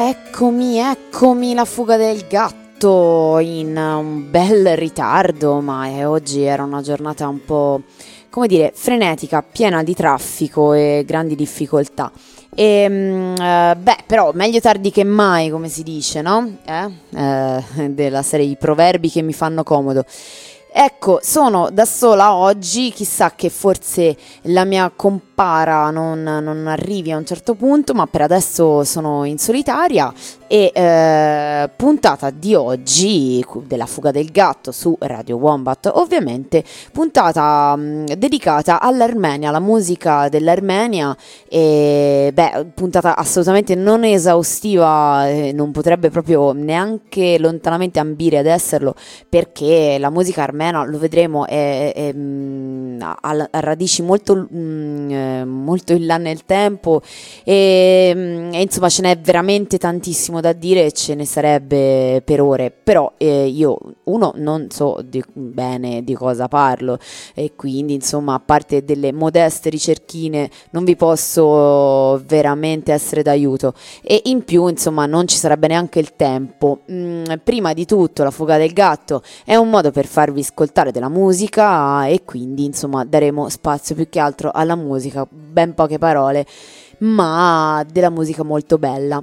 Eccomi, eccomi la fuga del gatto in un bel ritardo, ma eh, oggi era una giornata un po', come dire, frenetica, piena di traffico e grandi difficoltà. E, mm, eh, beh, però meglio tardi che mai, come si dice, no? Eh? Eh, della serie di proverbi che mi fanno comodo. Ecco, sono da sola oggi, chissà che forse la mia compara non, non, arrivi a un certo punto, ma per adesso sono in solitaria e eh, puntata di oggi della fuga del gatto su Radio Wombat, ovviamente puntata mh, mm, dedicata all'Armenia, alla musica dell'Armenia. E beh, puntata assolutamente non esaustiva, eh, non potrebbe proprio neanche lontanamente ambire ad esserlo perché la musica armena, lo vedremo, è, è, è mm, ha, radici molto, mh, mm, eh, molto in là nel tempo. E, e insomma ce n'è veramente tantissimo tantissimo da dire e ce ne sarebbe per ore, però eh, io uno non so di, bene di cosa parlo e quindi insomma a parte delle modeste ricerchine non vi posso veramente essere d'aiuto e in più insomma non ci sarebbe neanche il tempo. Mm, prima di tutto la fuga del gatto è un modo per farvi ascoltare della musica e quindi insomma daremo spazio più che altro alla musica, ben poche parole ma della musica molto bella.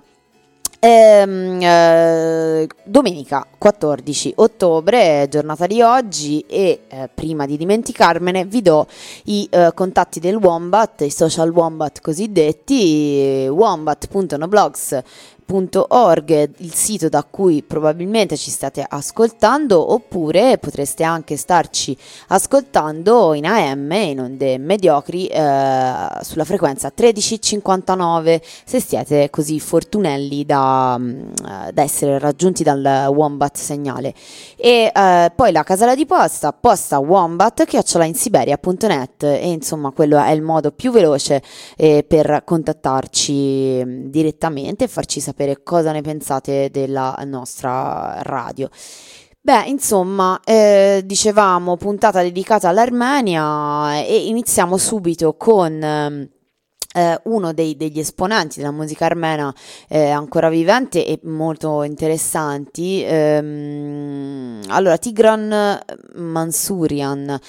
Ehm, eh, domenica 14 ottobre, giornata di oggi e eh, prima di dimenticarmene vi do i eh, contatti del Wombat, i social Wombat cosiddetti, wombat.noblogs www.radioticino.org, il sito da cui probabilmente ci state ascoltando, oppure potreste anche starci ascoltando in AM, in onde mediocri, eh, sulla frequenza 1359, se siete così fortunelli da, mm, da essere raggiunti dal Wombat segnale. E eh, poi la casella di posta, posta wombat, chiocciolainsiberia.net e insomma quello è il modo più veloce eh, per contattarci mm, direttamente e farci sapere sapere cosa ne pensate della nostra radio. Beh, insomma, eh, dicevamo puntata dedicata all'Armenia e iniziamo subito con eh, uno dei, degli esponenti della musica armena eh, ancora vivente e molto interessanti. Ehm, allora, Tigran Mansurian.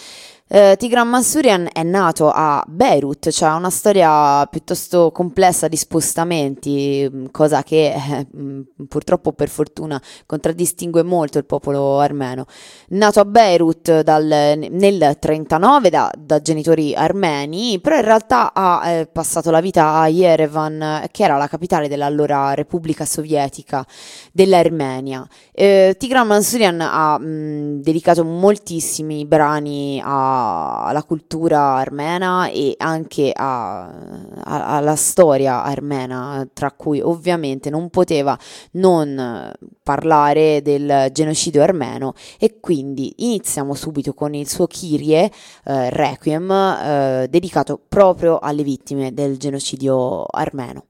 Eh, Tigran Mansurian è nato a Beirut, cioè una storia piuttosto complessa di spostamenti, mm, cosa che eh, purtroppo per fortuna contraddistingue molto il popolo armeno. Nato a Beirut dal, nel 1939 da, da, genitori armeni, però in realtà ha eh, passato la vita a Yerevan, che era la capitale dell'allora Repubblica Sovietica dell'Armenia. Eh, Tigran Mansurian ha mh, mm, dedicato moltissimi brani a alla cultura armena e anche a, a, alla storia armena, tra cui ovviamente non poteva non parlare del genocidio armeno e quindi iniziamo subito con il suo Kyrie eh, Requiem eh, dedicato proprio alle vittime del genocidio armeno.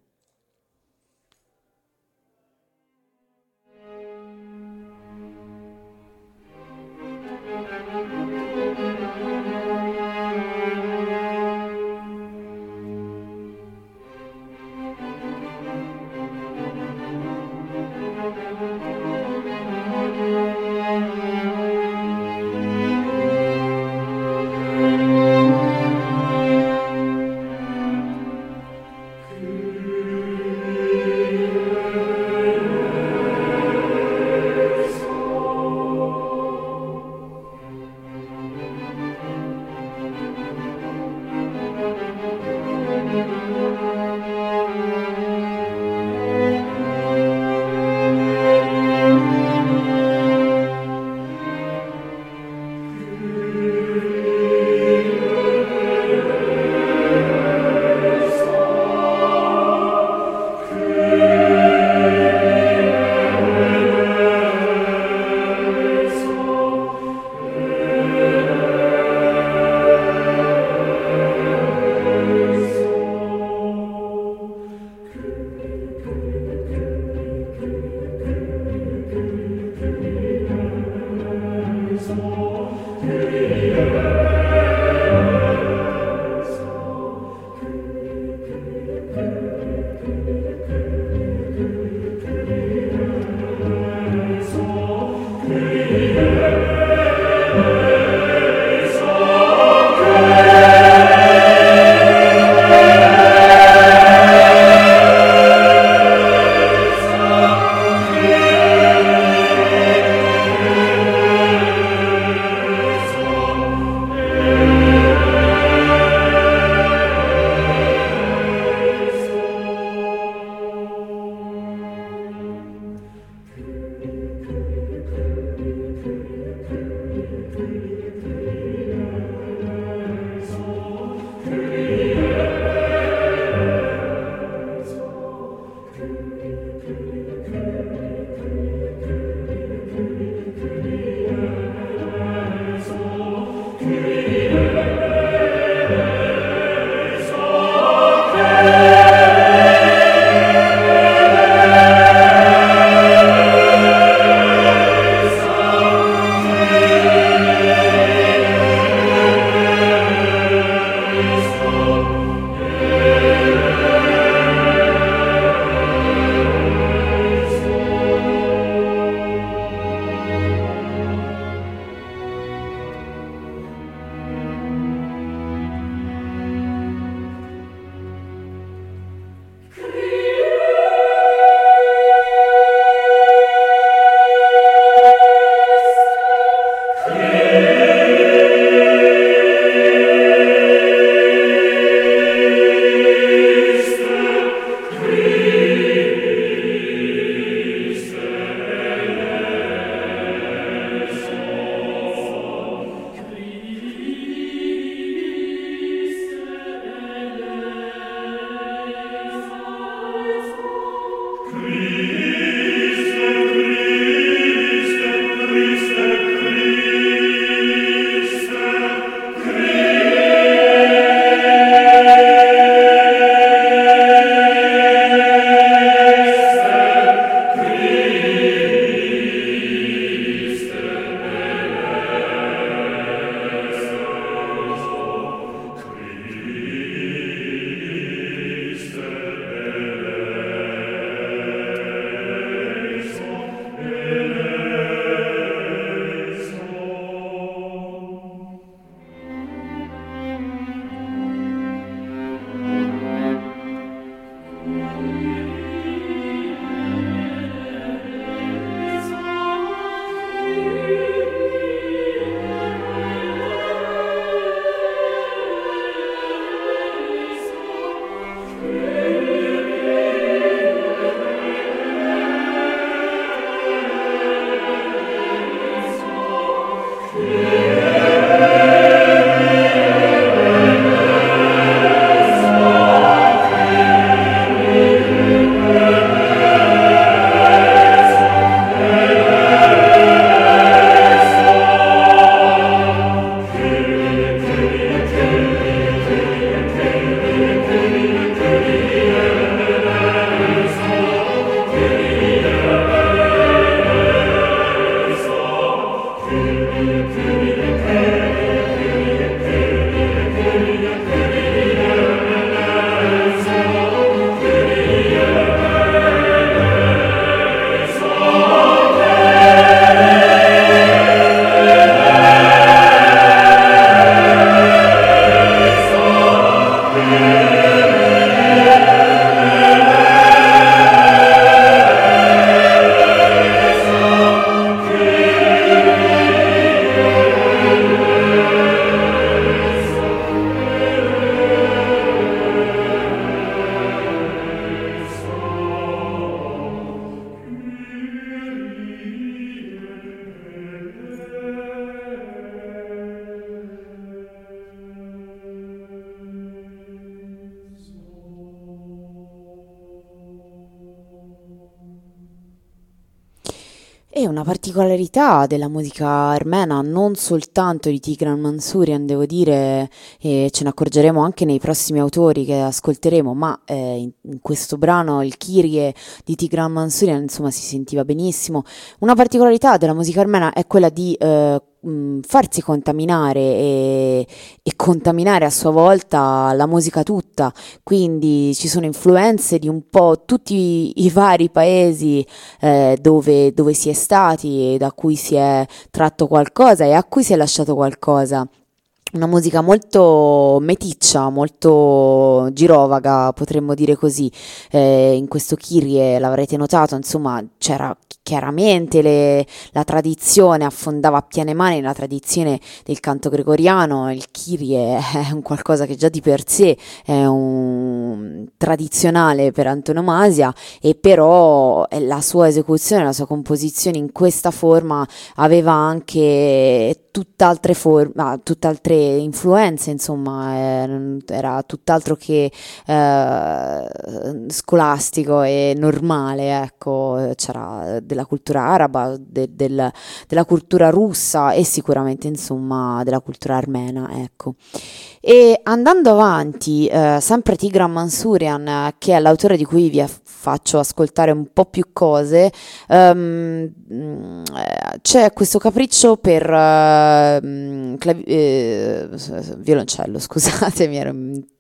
Particolarità della musica armena, non soltanto di Tigran Mansourian, devo dire, e ce ne accorgeremo anche nei prossimi autori che ascolteremo, ma eh, in, questo brano il Kyrie di Tigran Mansourian, insomma, si sentiva benissimo. Una particolarità della musica armena è quella di eh, mh, farsi contaminare e, e, contaminare a sua volta la musica tutta, quindi ci sono influenze di un po' tutti i vari paesi eh, dove, dove si è stati e da cui si è tratto qualcosa e a cui si è lasciato qualcosa una musica molto meticcia, molto girovaga, potremmo dire così. Eh, in questo Kyrie l'avrete notato, insomma, c'era chiaramente le, la tradizione affondava a piene mani la tradizione del canto gregoriano, il Kyrie è un qualcosa che già di per sé è un tradizionale per antonomasia e però la sua esecuzione, la sua composizione in questa forma aveva anche tutt'altre forme, ah, tutt'altre influenze, insomma, eh, era tutt'altro che eh, scolastico e normale, ecco, c'era della cultura araba, de, del, della cultura russa e sicuramente, insomma, della cultura armena, ecco. E andando avanti, eh, sempre Tigran Mansurian, che è l'autore di cui vi faccio ascoltare un po' più cose, um, c'è questo capriccio per uh, clavi- eh, violoncello, scusate, mi ero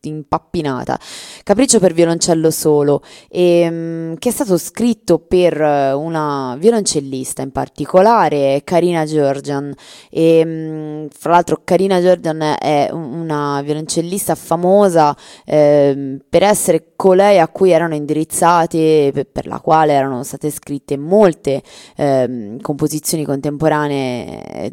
impappinata, capriccio per violoncello solo, e, um, che è stato scritto per una violoncellista in particolare, Karina Georgian, e um, fra l'altro Karina Georgian è una violoncellista famosa eh, per essere colei a cui erano indirizzate, per, la quale erano state scritte molte eh, composizioni contemporanee,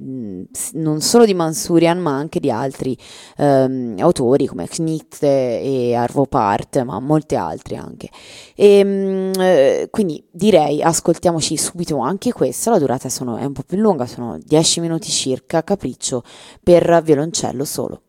non solo di Mansurian ma anche di altri eh, autori come Knitt e Arvo Part, ma molti altri anche. E, ehm, eh, quindi direi ascoltiamoci subito anche questa, la durata sono, è un po' più lunga, sono 10 minuti circa, capriccio per violoncello solo.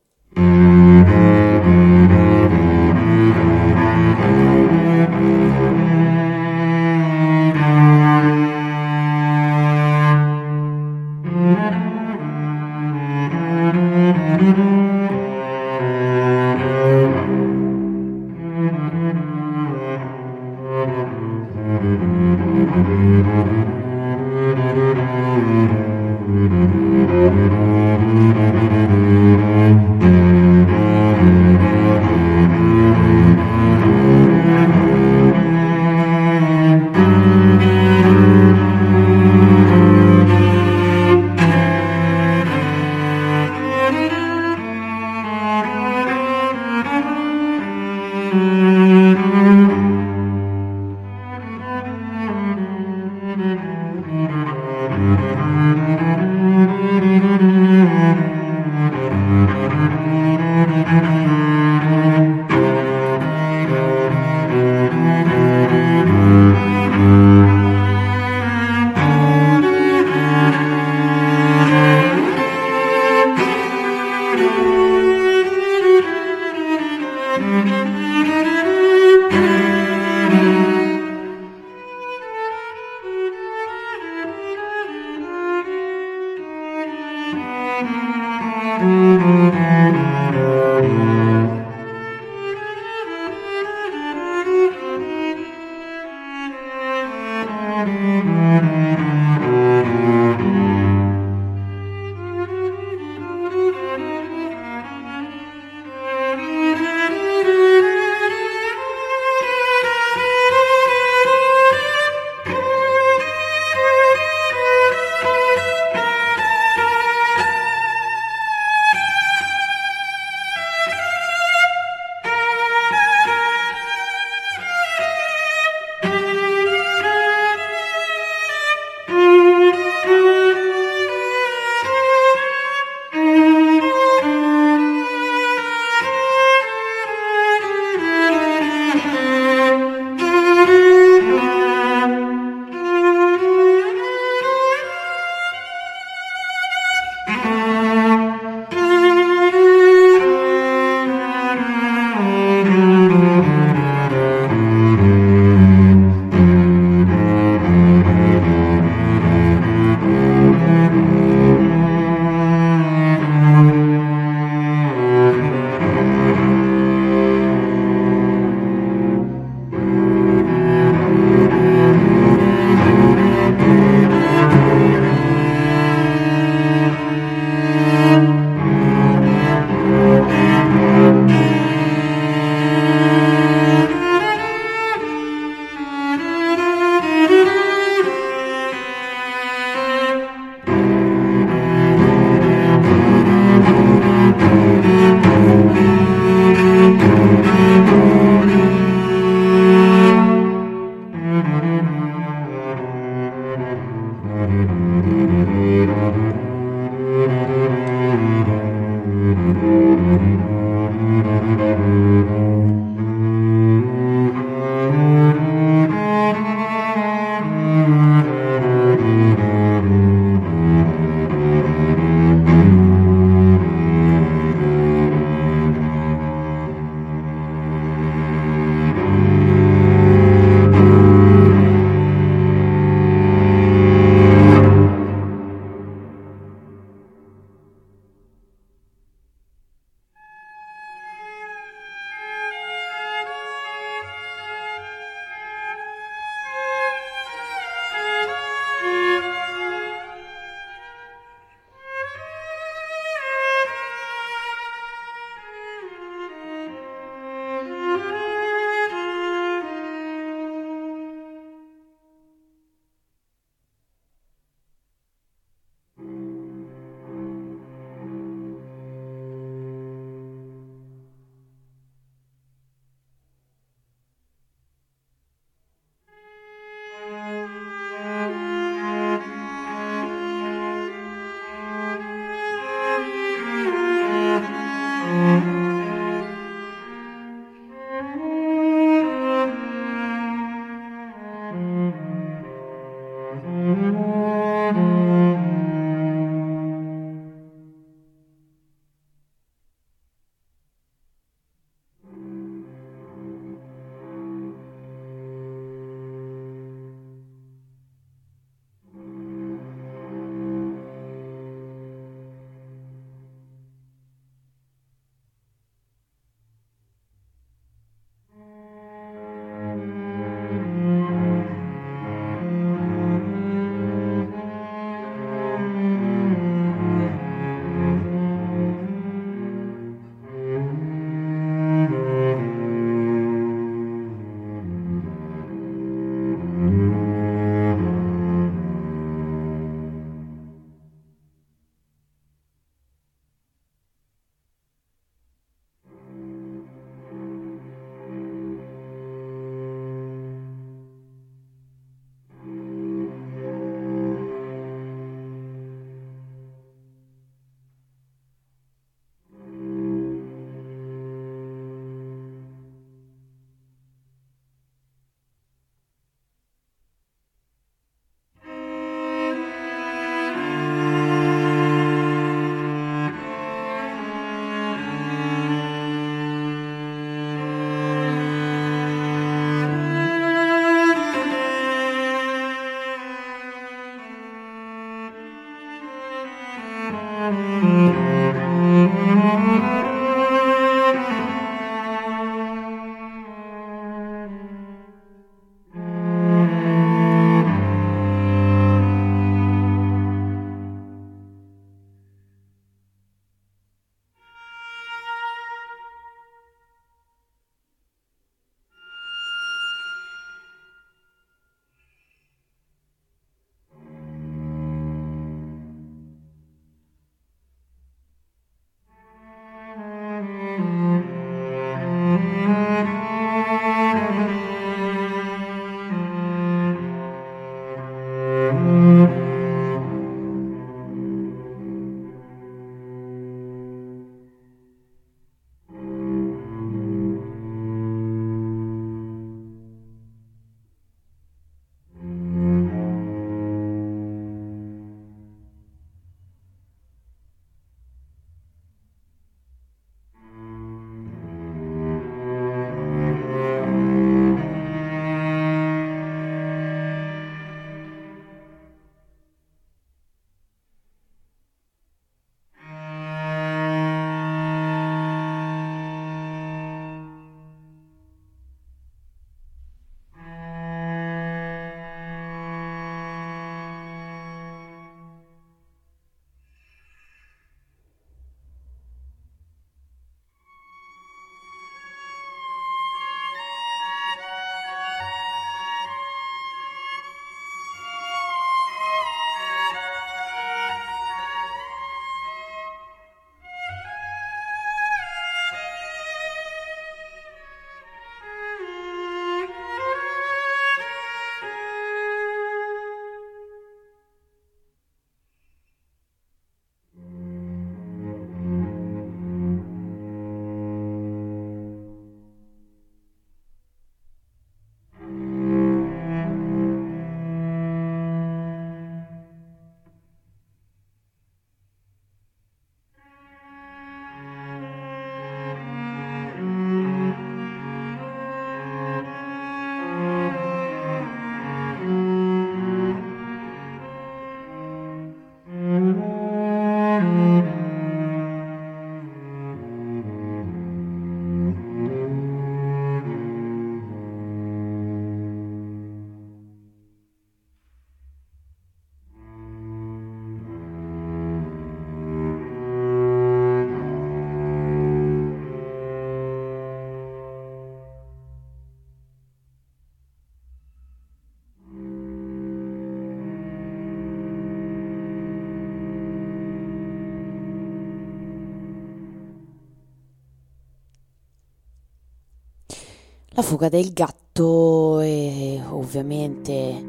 La fuga del gatto e ovviamente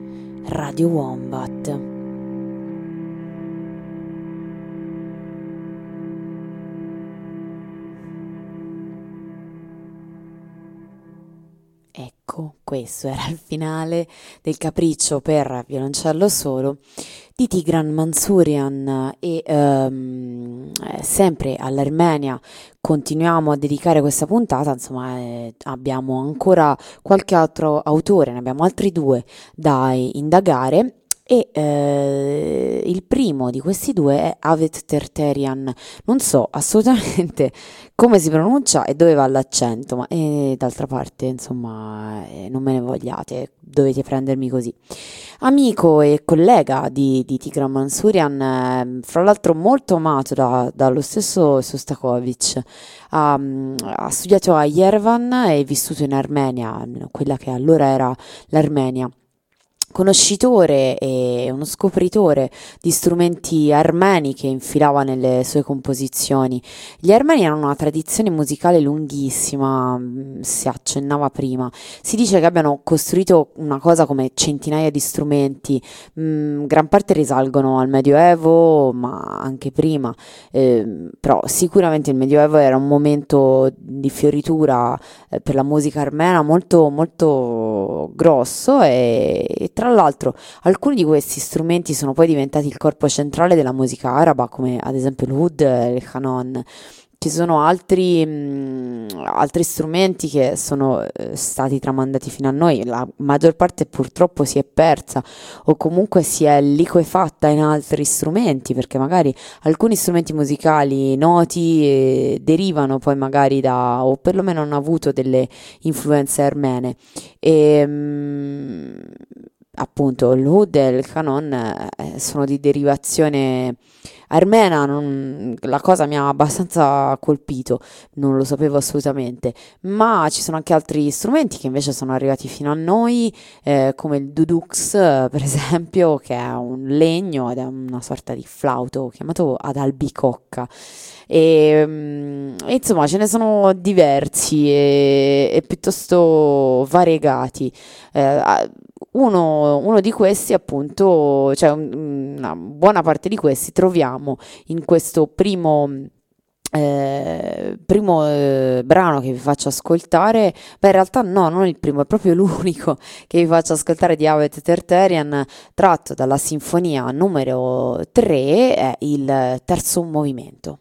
Radio Wombat. Ecco, questo era il finale del capriccio per violoncello solo di Tigran Mansurian e um, sempre all'Armenia continuiamo a dedicare questa puntata, insomma eh, abbiamo ancora qualche altro autore, ne abbiamo altri due da indagare e eh, il primo di questi due è Avet Terterian. Non so assolutamente come si pronuncia e dove va l'accento, ma eh, d'altra parte, insomma, eh, non me ne vogliate, dovete prendermi così. Amico e collega di, di Tigran Mansurian, eh, fra l'altro molto amato da, dallo stesso Sostakovic, ha, ha studiato a Yerevan e vissuto in Armenia, quella che allora era l'Armenia conoscitore e uno scopritore di strumenti armeni che infilava nelle sue composizioni. Gli armeni hanno una tradizione musicale lunghissima, mm, si accennava prima. Si dice che abbiano costruito una cosa come centinaia di strumenti, mh, mm, gran parte risalgono al Medioevo, ma anche prima. Eh, però sicuramente il Medioevo era un momento di fioritura eh, per la musica armena molto molto grosso e, e tra tra l'altro alcuni di questi strumenti sono poi diventati il corpo centrale della musica araba, come ad esempio l'oud e il canon. Ci sono altri, mh, mm, altri strumenti che sono eh, stati tramandati fino a noi, la maggior parte purtroppo si è persa o comunque si è liquefatta in altri strumenti, perché magari alcuni strumenti musicali noti eh, derivano poi magari da, o perlomeno hanno avuto delle influenze armene. E, mh, appunto l'Ud e il Canon eh, sono di derivazione armena, non, la cosa mi ha abbastanza colpito, non lo sapevo assolutamente, ma ci sono anche altri strumenti che invece sono arrivati fino a noi, eh, come il Dudux per esempio, che è un legno ed è una sorta di flauto chiamato ad albicocca. E, mm, insomma ce ne sono diversi e, e piuttosto variegati. Eh, uno, uno, di questi, appunto, cioè una buona parte di questi troviamo in questo primo. Eh, primo eh, brano che vi faccio ascoltare, beh in realtà no, non il primo, è proprio l'unico che vi faccio ascoltare di Avet Terterian, tratto dalla sinfonia numero 3, è il terzo movimento.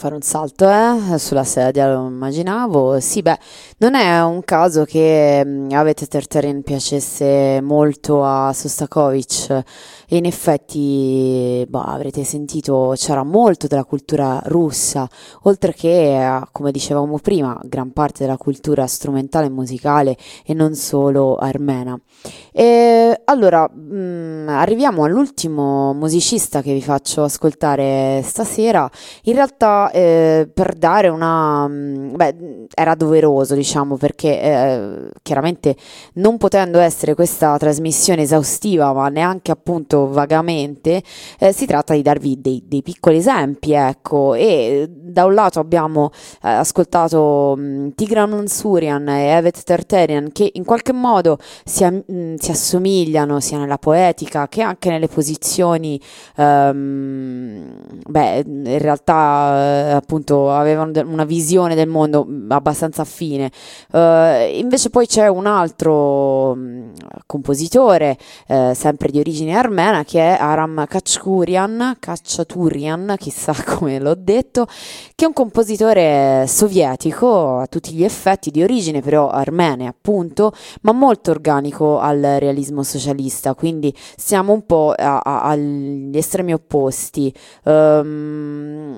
Fare un salto, eh? Sulla sedia lo immaginavo. Sì, beh, non è un caso che mm, Avete Tertarian piacesse molto a Sostakovic e in effetti, boh, avrete sentito, c'era molto della cultura russa, oltre che, come dicevamo prima, gran parte della cultura strumentale e musicale e non solo armena. E allora, mh, mm, arriviamo all'ultimo musicista che vi faccio ascoltare stasera. In realtà, eh, per dare una... Mh, mm, beh, era doveroso, diciamo, perché eh, chiaramente non potendo essere questa trasmissione esaustiva, ma neanche appunto vagamente, eh, si tratta di darvi dei, dei, piccoli esempi, ecco, e da un lato abbiamo eh, ascoltato mh, mm, Tigran Mansurian e Evet Terterian che in qualche modo si, mh, mm, si, assomigliano sia nella poetica che anche nelle posizioni, um, beh, in realtà eh, appunto avevano una visione del mondo mm, abbastanza affine. Uh, invece poi c'è un altro mh, compositore, eh, sempre di origine armena, italiana che è Aram Kachkurian, Kachaturian, chissà come l'ho detto, che è un compositore sovietico a tutti gli effetti, di origine però armene appunto, ma molto organico al realismo socialista, quindi siamo un po' a, a, agli estremi opposti. Um,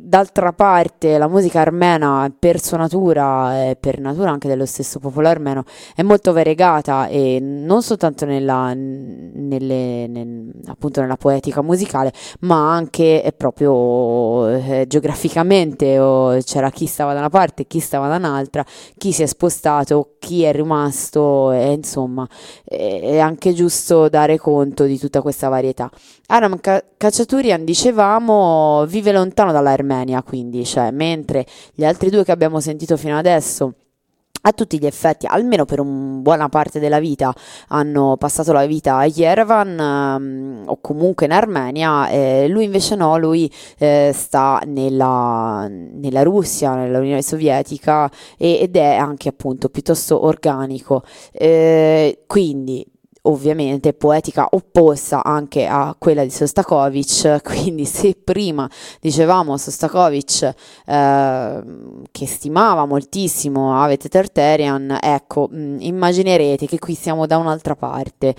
d'altra parte la musica armena per sua natura e per natura anche dello stesso popolo armeno è molto variegata e non soltanto nella, nelle, nel, appunto nella poetica musicale, ma anche eh, proprio eh, geograficamente, oh, c'era chi stava da una parte, chi stava da un'altra, chi si è spostato, chi è rimasto, e insomma è, anche giusto dare conto di tutta questa varietà. Aram Cacciaturian, dicevamo, vive lontano dall'Armenia, quindi, cioè, mentre gli altri due che abbiamo sentito fino adesso a tutti gli effetti, almeno per una buona parte della vita, hanno passato la vita a Yerevan ehm, o comunque in Armenia, eh, lui invece no, lui eh, sta nella, nella, Russia, nell'Unione Sovietica e, ed è anche appunto piuttosto organico. Eh, quindi ovviamente poetica opposta anche a quella di Sostakovic, quindi se prima dicevamo Sostakovic eh, che stimava moltissimo Avete Terterian, ecco, mh, mm, immaginerete che qui siamo da un'altra parte.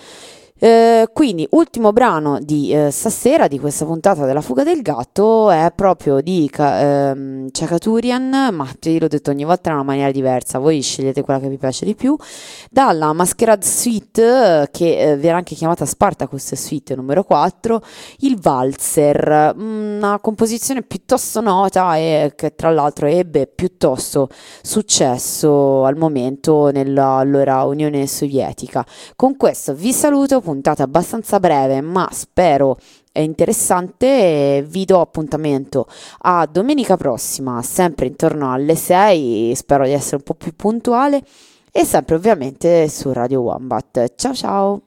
Eh, quindi, ultimo brano di eh, stasera, di questa puntata della fuga del gatto, è proprio di ehm, Chakaturian, ma te l'ho detto ogni volta in una maniera diversa, voi scegliete quella che vi piace di più, dalla Masquerade Suite, che eh, viene anche chiamata Spartacus Suite numero 4, il Valzer, una composizione piuttosto nota e che tra l'altro ebbe piuttosto successo al momento nell'allora Unione Sovietica. Con questo vi saluto puntata abbastanza breve, ma spero interessante. Vi do appuntamento a domenica prossima, sempre intorno alle 6. Spero di essere un po' più puntuale. E sempre ovviamente su Radio Wombat. Ciao ciao!